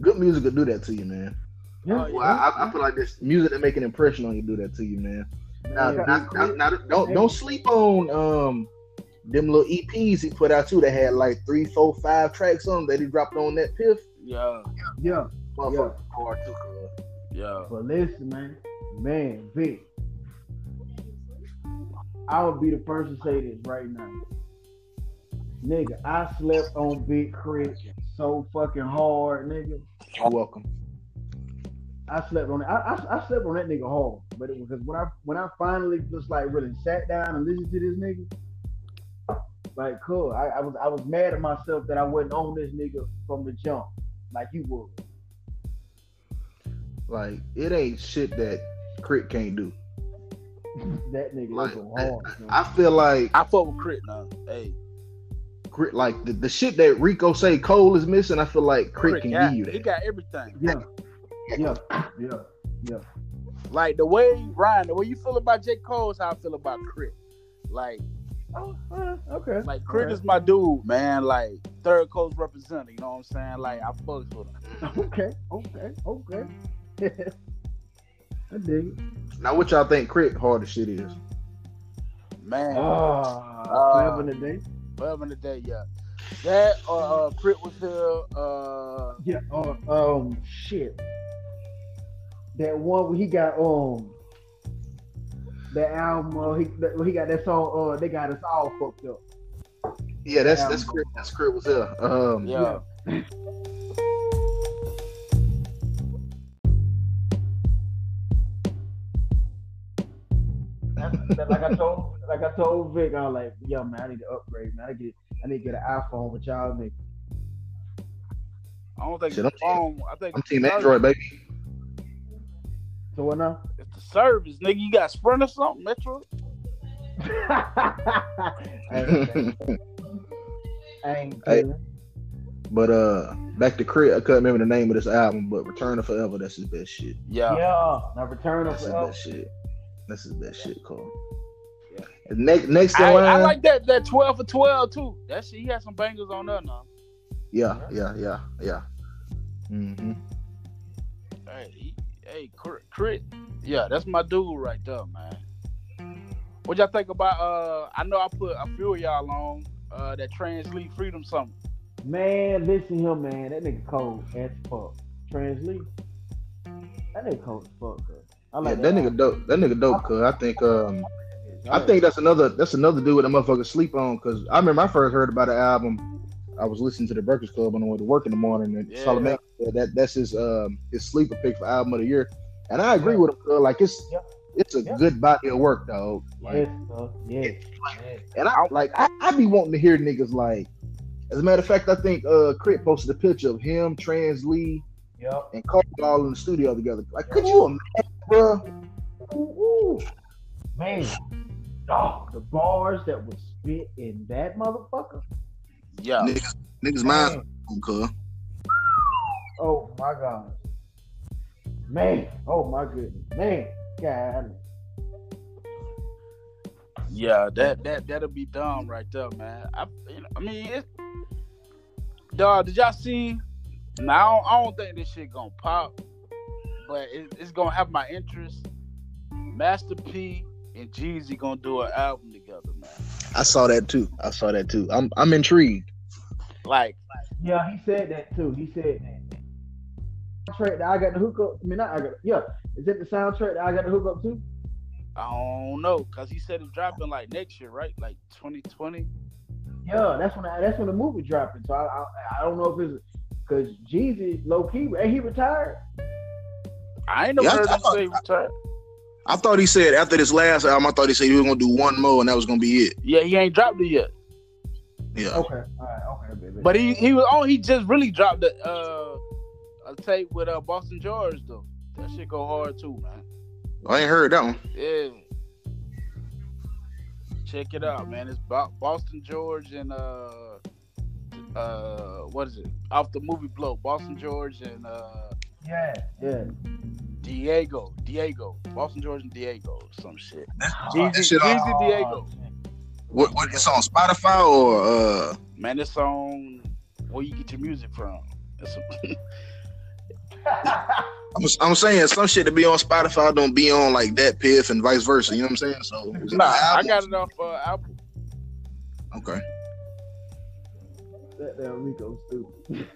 Good music will do that to you, man. Yeah. Oh, yeah. Well, I, I feel like this music that make an impression on you do that to you, man. Now, Yeah. now, now, now, don't don't sleep on um them little EPs he put out too that had like three, four, five tracks on them that he dropped on that piff. Yeah, Yeah. Motherfucker hard too, cuz. yeah. But listen, man, man, Vic, I would be the first to say this right now. Nigga, I slept on Big K.R.I.T. so fucking hard, nigga. You're welcome. I slept on it. I, I, I slept on that nigga hard, but it was because when I when I finally just like really sat down and listened to this nigga, like cool. I, I was I was mad at myself that I wasn't on this nigga from the jump, like you would. Like it ain't shit that K.R.I.T. can't do. That nigga Like, was hard. man. I feel like I fuck with K.R.I.T. now. Hey, K.R.I.T., like the, the shit that Rico say Cole is missing. I feel like K.R.I.T., can got, give you that. he got everything. yeah, yeah, yeah, yeah. Like the way Ryan, the way you feel about J. Cole is how I feel about Crit. Like, Oh, uh, okay. like K.R.I.T. Alright. is my dude, man. Like third coast representative. You know what I'm saying? Like I fucks with him. Okay, okay, okay. I dig it. Now, what y'all think K.R.I.T. hard as shit is? Man, Ah, Uh, seven a day. forever in the day, yeah. That or uh, K.R.I.T. was here. Uh, Yeah. Uh, um, shit. That one where he got um. That album, uh, he that, he got that song. Uh, they got us all fucked up. Yeah, that's that's Crit. That's K.R.I.T. was there. Um, yeah. That's, like I told, like I told Vic, I was like, yo, man, I need to upgrade, man. I get, I need to get an iPhone with y'all, nigga. I don't think Shit, it's I'm the phone. I think I'm Team Android, baby. So what now? It's service, nigga. You got Sprint or something, Metro? Ain't, Hey. but uh, back to Crit. I couldn't remember the name of this album, but Return of Forever. That's his best shit. Yeah. Yeah, now return of That's his forever. best shit. That's his best shit, Cole. Yeah. Next, next in I, line. I like that that twelve for twelve too. That shit, he had some bangers on there now. Yeah, yeah, yeah, yeah. Mm-hmm. Hey, he, hey, K.R.I.T., Crit. Yeah, that's my dude right there, man. What y'all think about? Uh, I know I put a few of y'all on uh that Translee Freedom Summer. Man, listen here, man. That nigga cold as fuck. Translee. That nigga cold as fuck, bro. I Yeah, like that nigga dope. That nigga dope. Cause I think um, I think that's another that's another dude that motherfuckers sleep on. Cause I remember I first heard about the album. I was listening to the Breakfast Club on the way to work in the morning, and Yeah. Solomon said that that's his um his sleeper pick for album of the year. And I agree with him. Cause like it's Yeah. it's a Yeah. good body of work, dog. Like, Yes, sir. Yes. yes. And I like I, I be wanting to hear niggas like. As a matter of fact, I think uh K.R.I.T. posted a picture of him, Translee, Yep. and Cole all in the studio together. Like, could you imagine, bro? Ooh, ooh. Man. Oh, the bars that was spit in that motherfucker. Yeah, Niggas, niggas Man. mind, cuz. Oh my god. Man. Oh my goodness. Man. God. yeah. That that that'll be dumb right there, man. I, you know, I mean, it, dog. Did y'all see? Now I don't think this shit gonna pop, but it, it's gonna have my interest. Master P and Jeezy gonna do an album together, man. I saw that too. I saw that too. I'm I'm intrigued. Like, Yeah, he said that too. He said that. Soundtrack that I got the hook up. I mean, not I got. Yeah, is it the soundtrack that I got the hook up to? I don't know, cause he said it's dropping like next year, right? Like 2020. Yeah, that's when I, that's when the movie dropping. So I I, I don't know if it's because Jeezy low key and he retired. I ain't never Yeah, I heard him thought- say retired. I thought he said after this last album, I thought he said he was gonna do one more and that was gonna be it. Yeah, he ain't dropped it yet. Yeah. Okay, all right, okay, baby. But he he was on. He just really dropped the uh a tape with uh Boston George though. That shit go hard too, man. I ain't heard that one. Yeah. Check it out, man. It's Bo- Boston George and uh uh what is it? Off the movie Blow. Boston George and uh Yeah, yeah. Diego. Diego. Boston George and Diego. Some shit. That Jeezy, shit on- Jeezy Diego. What what it's on Spotify or uh Man, it's on where you get your music from. It's I'm, I'm saying some shit to be on Spotify don't be on like that piff and vice versa. You know what I'm saying? So nah, I got it off uh, Apple. okay. that damn Rico stupid.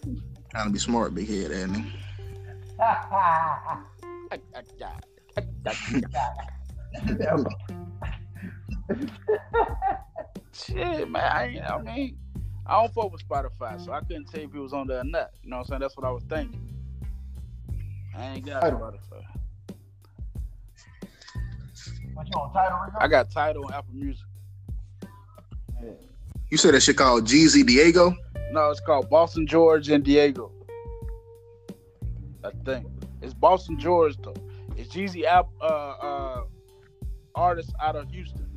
Trying to be smart, big head, ain't he? I, I got it. I got it. Shit, man. I, I mean, I don't fuck with Spotify, so I couldn't tell if it was on there or not. You know what I'm saying? That's what I was thinking. I ain't got I don't- Spotify. what you on Tidal Rico? I got Tidal on Apple Music. You said that shit called Jeezy Diego? No, it's called Boston George and Diego. I think it's Boston George though. It's Jeezy app uh uh artist out of Houston.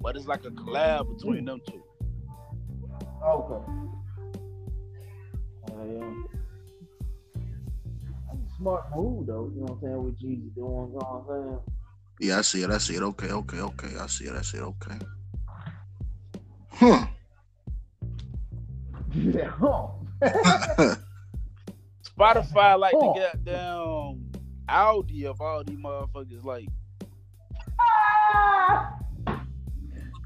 But it's like a collab between them two. Okay. Uh, yeah. Smart move though, you know what I'm saying, with Jeezy doing, you know what I'm saying? Yeah, I see it. I see it. Okay, okay, okay. I see it. I see it. Okay. Huh. Yeah, huh. Spotify like Huh. the goddamn Audi of all these motherfuckers like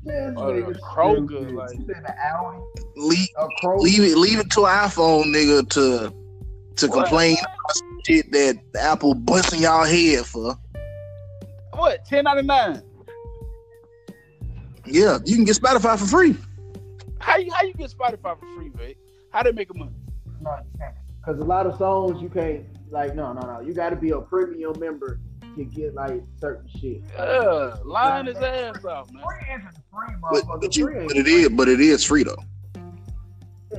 This Or oh, the nigga Kroger, stupid. like- You said the Audi? leave, Kroger? leave it. Leave it to iPhone nigga to to What? complain about some shit that Apple busting y'all head for. what, ten ninety nine? Yeah, you can get Spotify for free. How you how you get Spotify for free, Vic? How they make a money? No. Because a lot of songs you can't, like, no, no, no. You got to be a premium member to get, like, certain shit. Yeah, lying his ass off, man. Free isn't free, But, but you, free ain't but it is, but it is free though.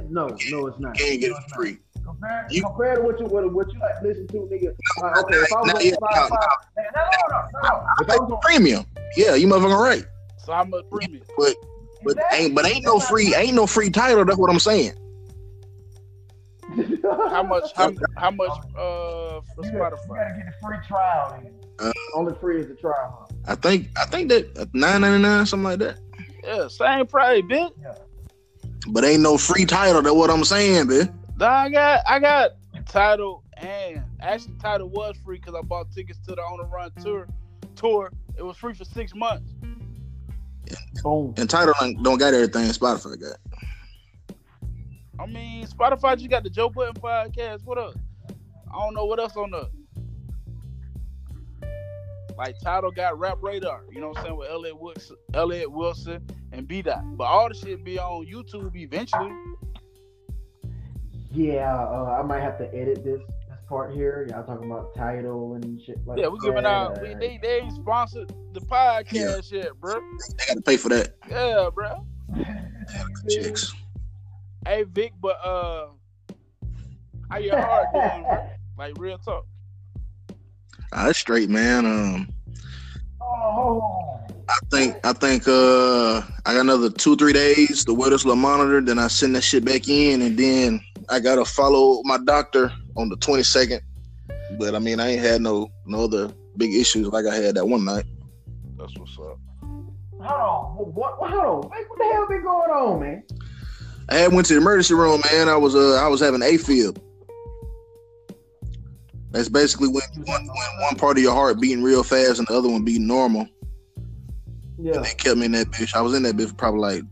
No, no, it's not. You can't get No, it for free. not. Compared, You- compared to what you what, what you like listen to, nigga. Like, okay, if I was Not on. Spotify, No, no, no, no, no, no. If I was on Premium. Yeah, you motherfucking right. So how much premium? But but ain't but ain't no free ain't no free Tidal. That's what I'm saying. How much? How, how much? Uh, for You gotta, you gotta get the free trial. Then. Uh, Only free is the trial. Huh? I think I think that nine ninety nine something like that. Yeah, same price, bitch. But ain't no free Tidal. That's what I'm saying, man. Nah, I got I got Tidal and actually Tidal was free because I bought tickets to the On the Run tour. Tour. It was free for six months. Boom. And Tidal don't, don't got everything Spotify got. I mean, Spotify just got the Joe Budden podcast. What up? I don't know what else on the. Like Tidal got Rap Radar, you know what I'm saying, with Elliott Wilson, Elliott Wilson and B Dot. But all the shit be on YouTube eventually. Yeah, uh, I might have to edit this this part here. Y'all talking about Tidal and shit like Yeah, we giving out. We, they they ain't sponsored the podcast yet, bro. They got to pay for that. Yeah, bro. Chicks. Hey Vic, but uh, how your heart doing, bro? Like real talk. That's straight, man. Um, Oh, I think I think uh I got another two three days to wear this little monitor. Then I send that shit back in, and then I gotta follow my doctor on the twenty second. But I mean, I ain't had no no other big issues like I had that one night. That's what's up. hold on. What? what hold on. What the hell been going on, man? I had went to the emergency room, man. I was uh I was having AFib. That's basically when one when one part of your heart beating real fast and the other one beating normal. Yeah. And They kept me in that bitch. I was in that bitch for probably like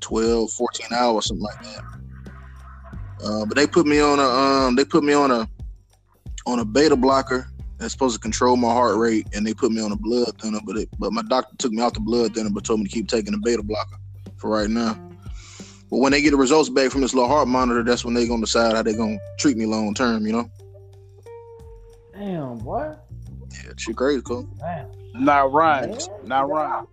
12, 14 hours, something like that. Uh, but they put me on a um they put me on a on a beta blocker that's supposed to control my heart rate and they put me on a blood thinner, but it, but my doctor took me off the blood thinner but told me to keep taking the beta blocker for right now. But when they get the results back from this little heart monitor, that's when they're gonna decide how they're gonna treat me long term, you know? Damn, what? Yeah, shit crazy, cool. Damn. Now Ryan, Man, now yeah. Ryan,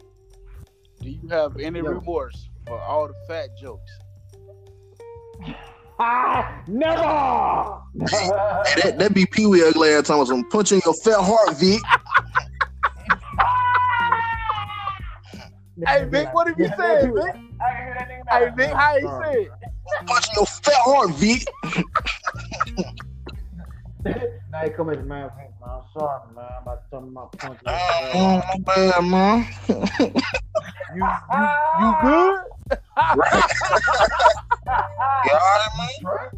do you have any Yo. remorse for all the fat jokes? Ah, never. That, that be Pee Wee ugly ass time was I'm punching your fat heart, Vic. Hey, Vic, what did you say, Vic? I can hear that nigga. Hey, Vic, how he Sorry. said? Punch your fat heart, Vic. Now he come at the man, man. I'm sorry, man. I'm about to my punch. Oh, my bad, man. You, you, you good? You alright, man?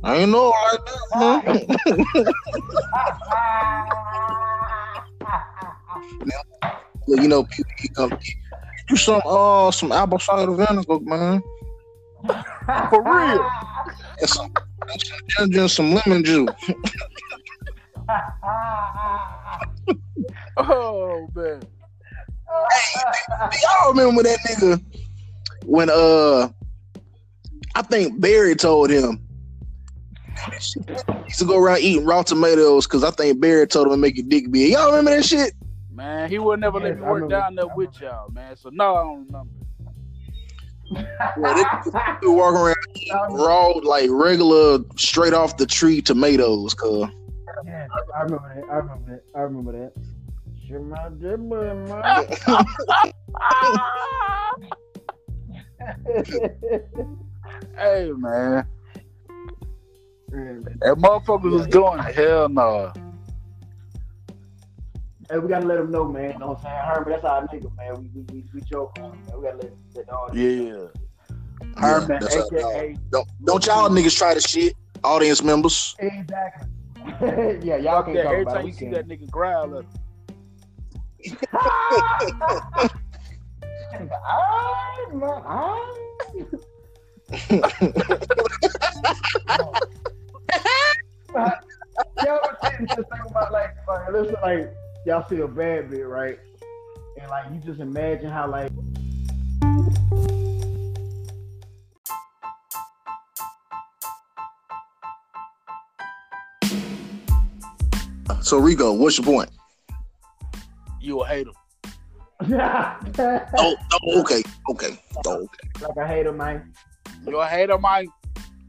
I ain't know like that, man. Look, you know, people keep coming. Do some uh some apple cider vinegar, man. For real? And some, and some ginger and some lemon juice. Oh man. Hey, y'all remember that nigga when uh I think Barry told him he used to go around eating raw tomatoes because I think Barry told him to make your dick big. Y'all remember that shit? Man, he would never let me work down there with y'all, man. So no, I don't remember. Yeah, they, they walk around eating raw, like regular, straight off the tree tomatoes. Cause Yeah, I remember that. I remember that. I remember that. Sure, my dear boy, man. Hey man, that motherfucker was doing hell no. Hey, we gotta let him know, man. You know what I'm saying? Herman, that's our nigga, man. We we we, we joke on him, man. We gotta let, let all Yeah. Herman, Yeah, that's how- aka don't don't y'all niggas try to shit, audience members. exactly. yeah, y'all can't that. talk Every about time it. you see that nigga growl at him. Ah, man, ah. Y'all just thinking about like, like, listen, like y'all see a bad bit, right? And like you just imagine how like So Rico, what's your point? You a hater. like Oh, oh okay, okay, oh, okay. I hate him, man. You a hater, Mike?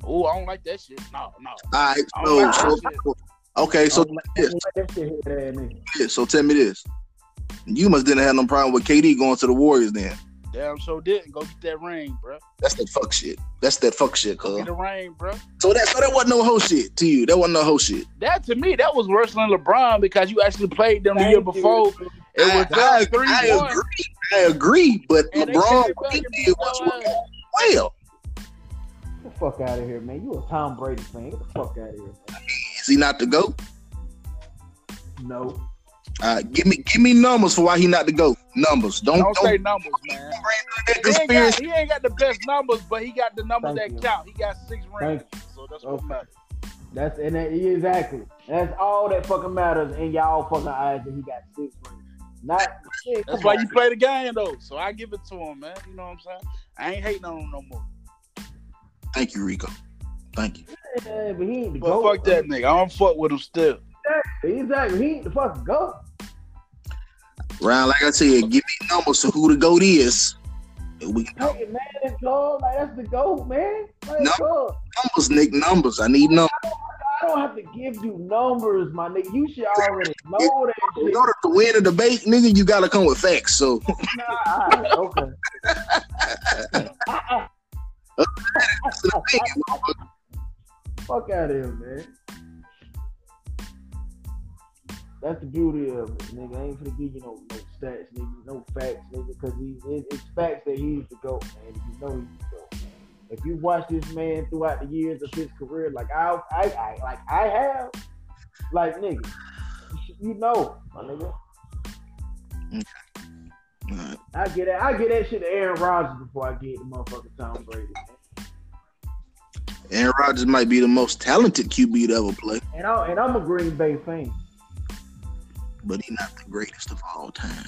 Ooh, I don't like that shit. No, no. All right, so, like so okay, so I like- like that shit here, that nigga. yeah, so tell me this. You must didn't have no problem with KD going to the Warriors then. Damn, so didn't go get that ring, bro. That's that fuck shit. That's that fuck shit, Go cuz. get the ring, bro. So that so that wasn't no whole shit to you. That wasn't no whole shit. That to me, that was worse than LeBron because you actually played them the year Thank you. before. It was I, up three I one. agree. I agree, but And LeBron what he did beat was well. Get the fuck out of here, man. You a Tom Brady fan. Get the fuck out of here, man. Is he not the goat? No. Uh, give me give me numbers for why he not the goat. Numbers. Don't Don't don't, say numbers, man. He ain't, got, he ain't got the best numbers, but he got the numbers Thank that you. count. He got six rings, so that's what matters. That's and that, exactly. That's all that fucking matters in y'all fucking eyes that he got six rings. Not shit, That's come why on. you play the game though. So I give it to him, man. You know what I'm saying? I ain't hating on him no more. Thank you, Rico. Thank you. Yeah, but he ain't the But goat. fuck that nigga. I don't fuck with him still. Exactly. He ain't the fucking goat. Ryan, like I said, give me numbers for who the goat is. And we can talk Hey, man, it's gold. Like that's the goat, man. Like, No. goat. numbers, Nick. Numbers. I need numbers. I don't have to give you numbers, my nigga. You should already know that In shit. order to win a debate, nigga, you gotta come with facts. So Nah, okay. that's the opinion, motherfucker. Fuck out of here, man. That's the beauty of it, nigga. I ain't finna give you no, no stats, nigga, no facts, nigga, because it, it's facts that he's the GOAT, man. You know he's the GOAT. If you watch this man throughout the years of his career, like I, I, I like I have, like nigga, you, know, my nigga. I get that. I get that shit to Aaron Rodgers before I get the motherfucking Tom Brady. Man. Aaron Rodgers might be the most talented QB to ever play, And I and I'm a Green Bay fan. But he's not the greatest of all time.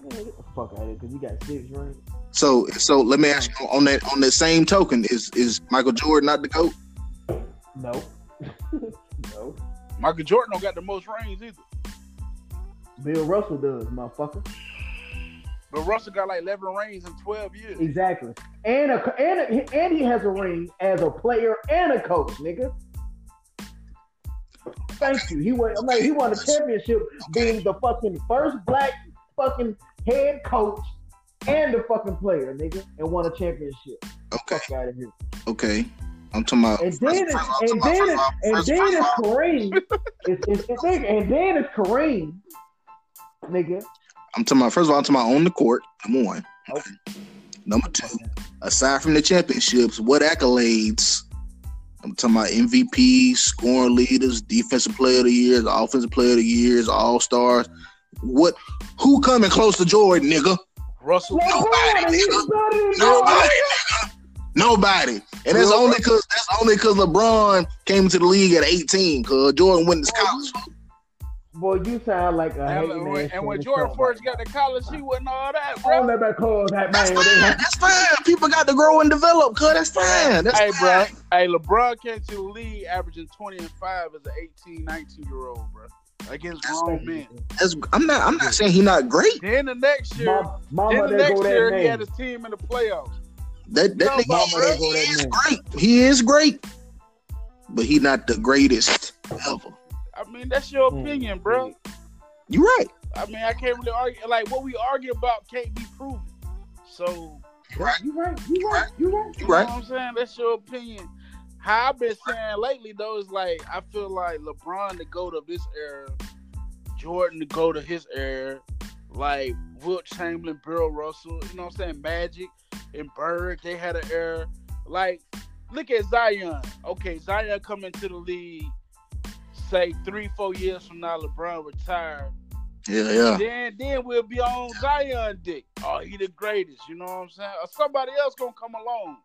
Man, get the fuck out of here because you got six rings. So, so let me ask you on that on that same token, is is Michael Jordan not the goat? No. no. Michael Jordan don't got the most rings either. Bill Russell does, motherfucker. But Russell got like 11 rings in 12 years. Exactly. And a, and a, and he has a ring as a player and a coach, nigga. Thank you. He won. I'm like, he won a championship, being the fucking first black fucking head coach and the fucking player, nigga, and won a championship. Okay, Fuck out of here. okay. I'm talking about. And then it's, and then it's, and then it's Kareem. It's, it's, it's, and then it's Kareem, nigga. I'm talking about. First of all, I'm talking about on the court. Number one. Okay. Number two. Aside from the championships, what accolades? I'm talking about MVP, scoring leaders, defensive player of the years, offensive player of the years, all stars. What? Who coming close to Jordan, nigga? Russell. LeBron, and he's Nobody, nigga. Nobody. And that's only cause that's only cause LeBron came into the league at 18, cause Jordan went to college. Boy, you sound like a And, hating when, ass and when nigga Jordan talking got to college, he wasn't all that, that. bro. Oh, that cause that That's man. fine. That's fine. People got to grow and develop, cuz that's fine. That's Hey, bro. Hey, LeBron came to the league averaging 20 and 5 as an 18, 19 year old, bro. Against grown men. That's, I'm not I'm not saying he's not great. Then the next year, Mama, mama then the there go next year, that he had his team in the playoffs. That that No, nigga mama, there he go that is man. great. He is great. But he not the greatest ever. I mean, that's your Mm. opinion, bro. You're right. I mean, I can't really argue. Like, what we argue about can't be proven. So, Right. You right. You right. You right. You You right. know what I'm saying? That's your opinion. How I've been saying lately though is like I feel like LeBron the goat of this era, Jordan the goat of his era, like Wilt Chamberlain, Bill Russell, you know what I'm saying? Magic and Bird, they had an era. Like, look at Zion. Okay, Zion come into the league, say three, four years from now, LeBron retired. Yeah, yeah. Then then we'll be on Zion dick. Oh, he the greatest, you know what I'm saying? Or somebody else gonna come along.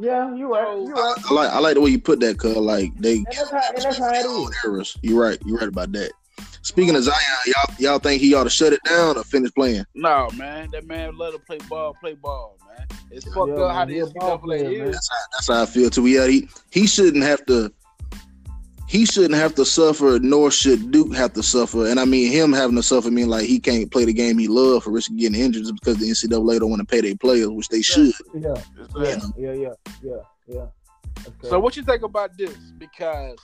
Yeah, you right. You right. I like I like the way you put that, cuz like they And that's how, and that's how it is. errors. You're right. You're right about that. Speaking of Zion, y'all y'all think he ought to shut it down or finish playing? No, man, that man let him play ball, play ball, man. It's fucked Yeah, up how man, the he ball player, NCAA is. That's how, that's how I feel too. Yeah, he he shouldn't have to. He shouldn't have to suffer, nor should Duke have to suffer. And I mean, him having to suffer mean like he can't play the game he loved for risk of getting injured just because the NCAA don't want to pay their players, which they should. Yeah, yeah, yeah, yeah, yeah, yeah. That's So what you think about this? Because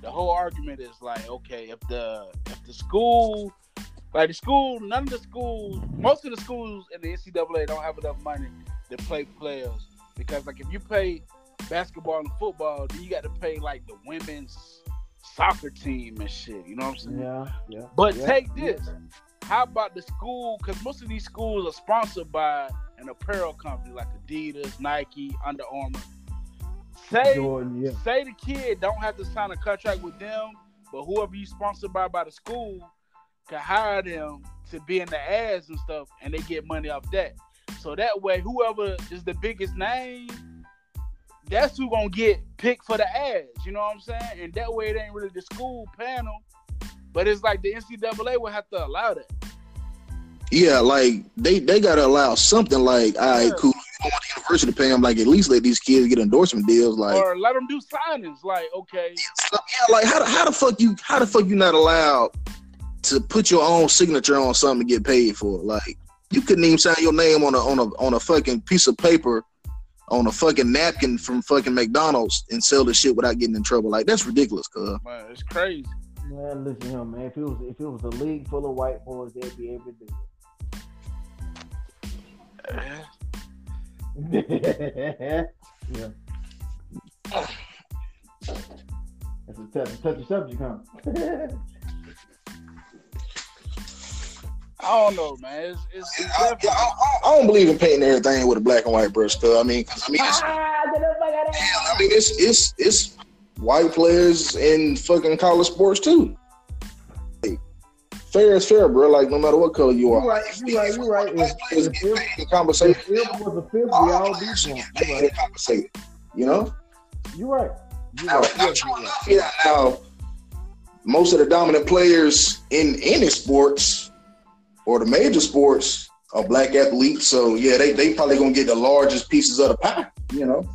the whole argument is like, okay, if the if the school, like the school, none of the schools, most of the schools in the NCAA don't have enough money to play players. Because like if you play basketball and football, then you got to pay like the women's soccer team and shit. You know what I'm saying? Yeah, yeah. But yeah, take yeah. this. How about the school? Because most of these schools are sponsored by an apparel company like Adidas, Nike, Under Armour. Say, Jordan, yeah. say the kid don't have to sign a contract with them, but whoever you sponsored by by the school can hire them to be in the ads and stuff, and they get money off that. So that way, whoever is the biggest name, that's who gonna get picked for the ads. You know what I'm saying? And that way, it ain't really the school panel, but it's like the NCAA will have to allow that. Yeah, like they they gotta allow something like, all right, Yeah. cool. You don't want the university to pay them, like at least let these kids get endorsement deals. Like, or let them do signings. Like, okay, yeah, like how the, how the fuck you how the fuck you not allowed to put your own signature on something to get paid for? Like you couldn't even sign your name on a on a on a fucking piece of paper on a fucking napkin from fucking McDonald's and sell the shit without getting in trouble. Like that's ridiculous, cuz. man, it's crazy. Man, listen here, man. If it was if it was a league full of white boys, they'd be able to do it. yeah. That's a touchy, touchy subject, huh? I don't know, man. It's, it's, it's I, I- I- I don't believe in painting everything with a black and white brush, cuz. I mean, 'cause, I mean, it's, ah, get the fuck out of here. I mean, it's it's it's white players in fucking college sports too. Like, fair is fair, bro. Like no matter what color you are. You're right, you right, you right. Black players If- if- paid. If it was a fifth, we All all be players drunk. You paid right. You know. You right. You Now, right. now, Yeah, true you right. enough, yeah. Now, most of the dominant players in any sports or the major sports are black athletes. So yeah, they they probably gonna get the largest pieces of the pie. You know,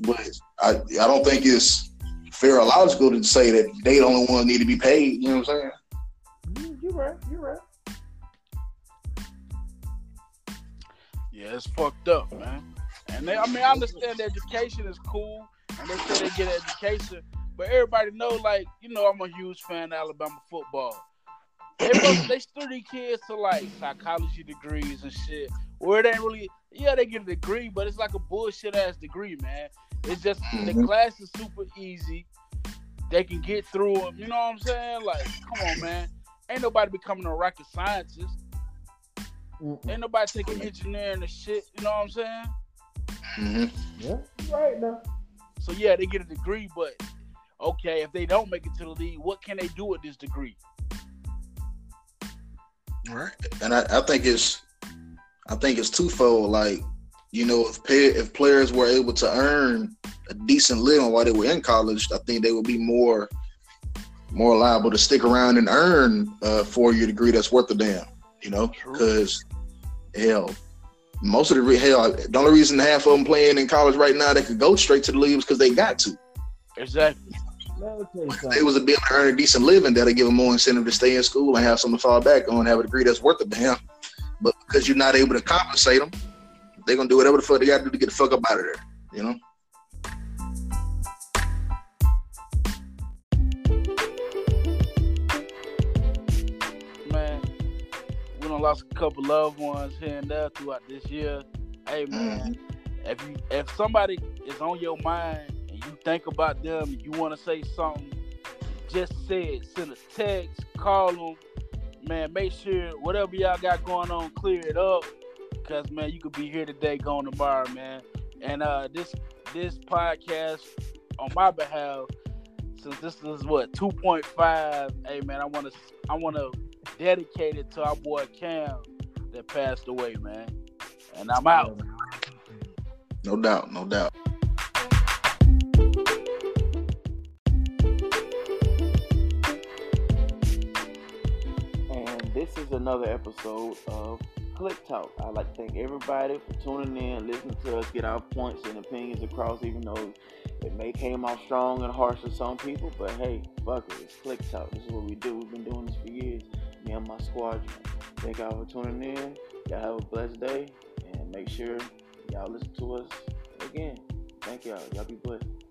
but I I don't think it's fair or logical to say that they the only ones need to be paid. You know what I'm saying? Mm, You're right. You're right. yeah, it's fucked up, man. And they, I mean, I understand education is cool, and they say they get education, but everybody know, like, you know, I'm a huge fan of Alabama football. They must they study kids to like psychology degrees and shit. Where they really yeah, they get a degree, but it's like a bullshit ass degree, man. It's just the Mhm. class is super easy. They can get through them. You know what I'm saying? Like, come on, man. Ain't nobody becoming a rocket scientist. Mm-mm. Ain't nobody taking engineering and shit. You know what I'm saying? hmm Yeah, right now. So yeah, they get a degree, but okay, if they don't make it to the league, what can they do with this degree? Right. And I, I think it's I think it's twofold. Like, you know, if pay, if players were able to earn a decent living while they were in college, I think they would be more more liable to stick around and earn a four year degree that's worth a damn. You know, because hell, most of the re- hell, the only reason half of them playing in college right now they could go straight to the league because they got to. Exactly. Let me tell you If they was be able to earn a decent living, that'll give them more incentive to stay in school and have something to fall back on, have a degree that's worth a damn. But because you're not able to compensate them, they're gonna do whatever the fuck they got to do to get the fuck up out of there. You know? man. We done lost a couple loved ones here and there throughout this year. Hey man, mm-hmm. if you if somebody is on your mind think about them you want to say something, just say it. Send a text, call them. Man, make sure whatever y'all got going on, clear it up. Cause man, you could be here today, gone tomorrow, man. And uh this this podcast on my behalf, since this is what 2.5, hey man, I wanna I wanna dedicate it to our boy Cam that passed away, man. And I'm out. No doubt, no doubt. Another episode of Click Talk. I'd like to thank everybody for tuning in, listening to us get our points and opinions across, even though it may came off strong and harsh to some people. But hey, fuck it, it's Click Talk. This is what we do. We've been doing this for years. Me and my squadron. Thank y'all for tuning in. Y'all have a blessed day, and make sure y'all listen to us again. Thank y'all. Y'all be blessed.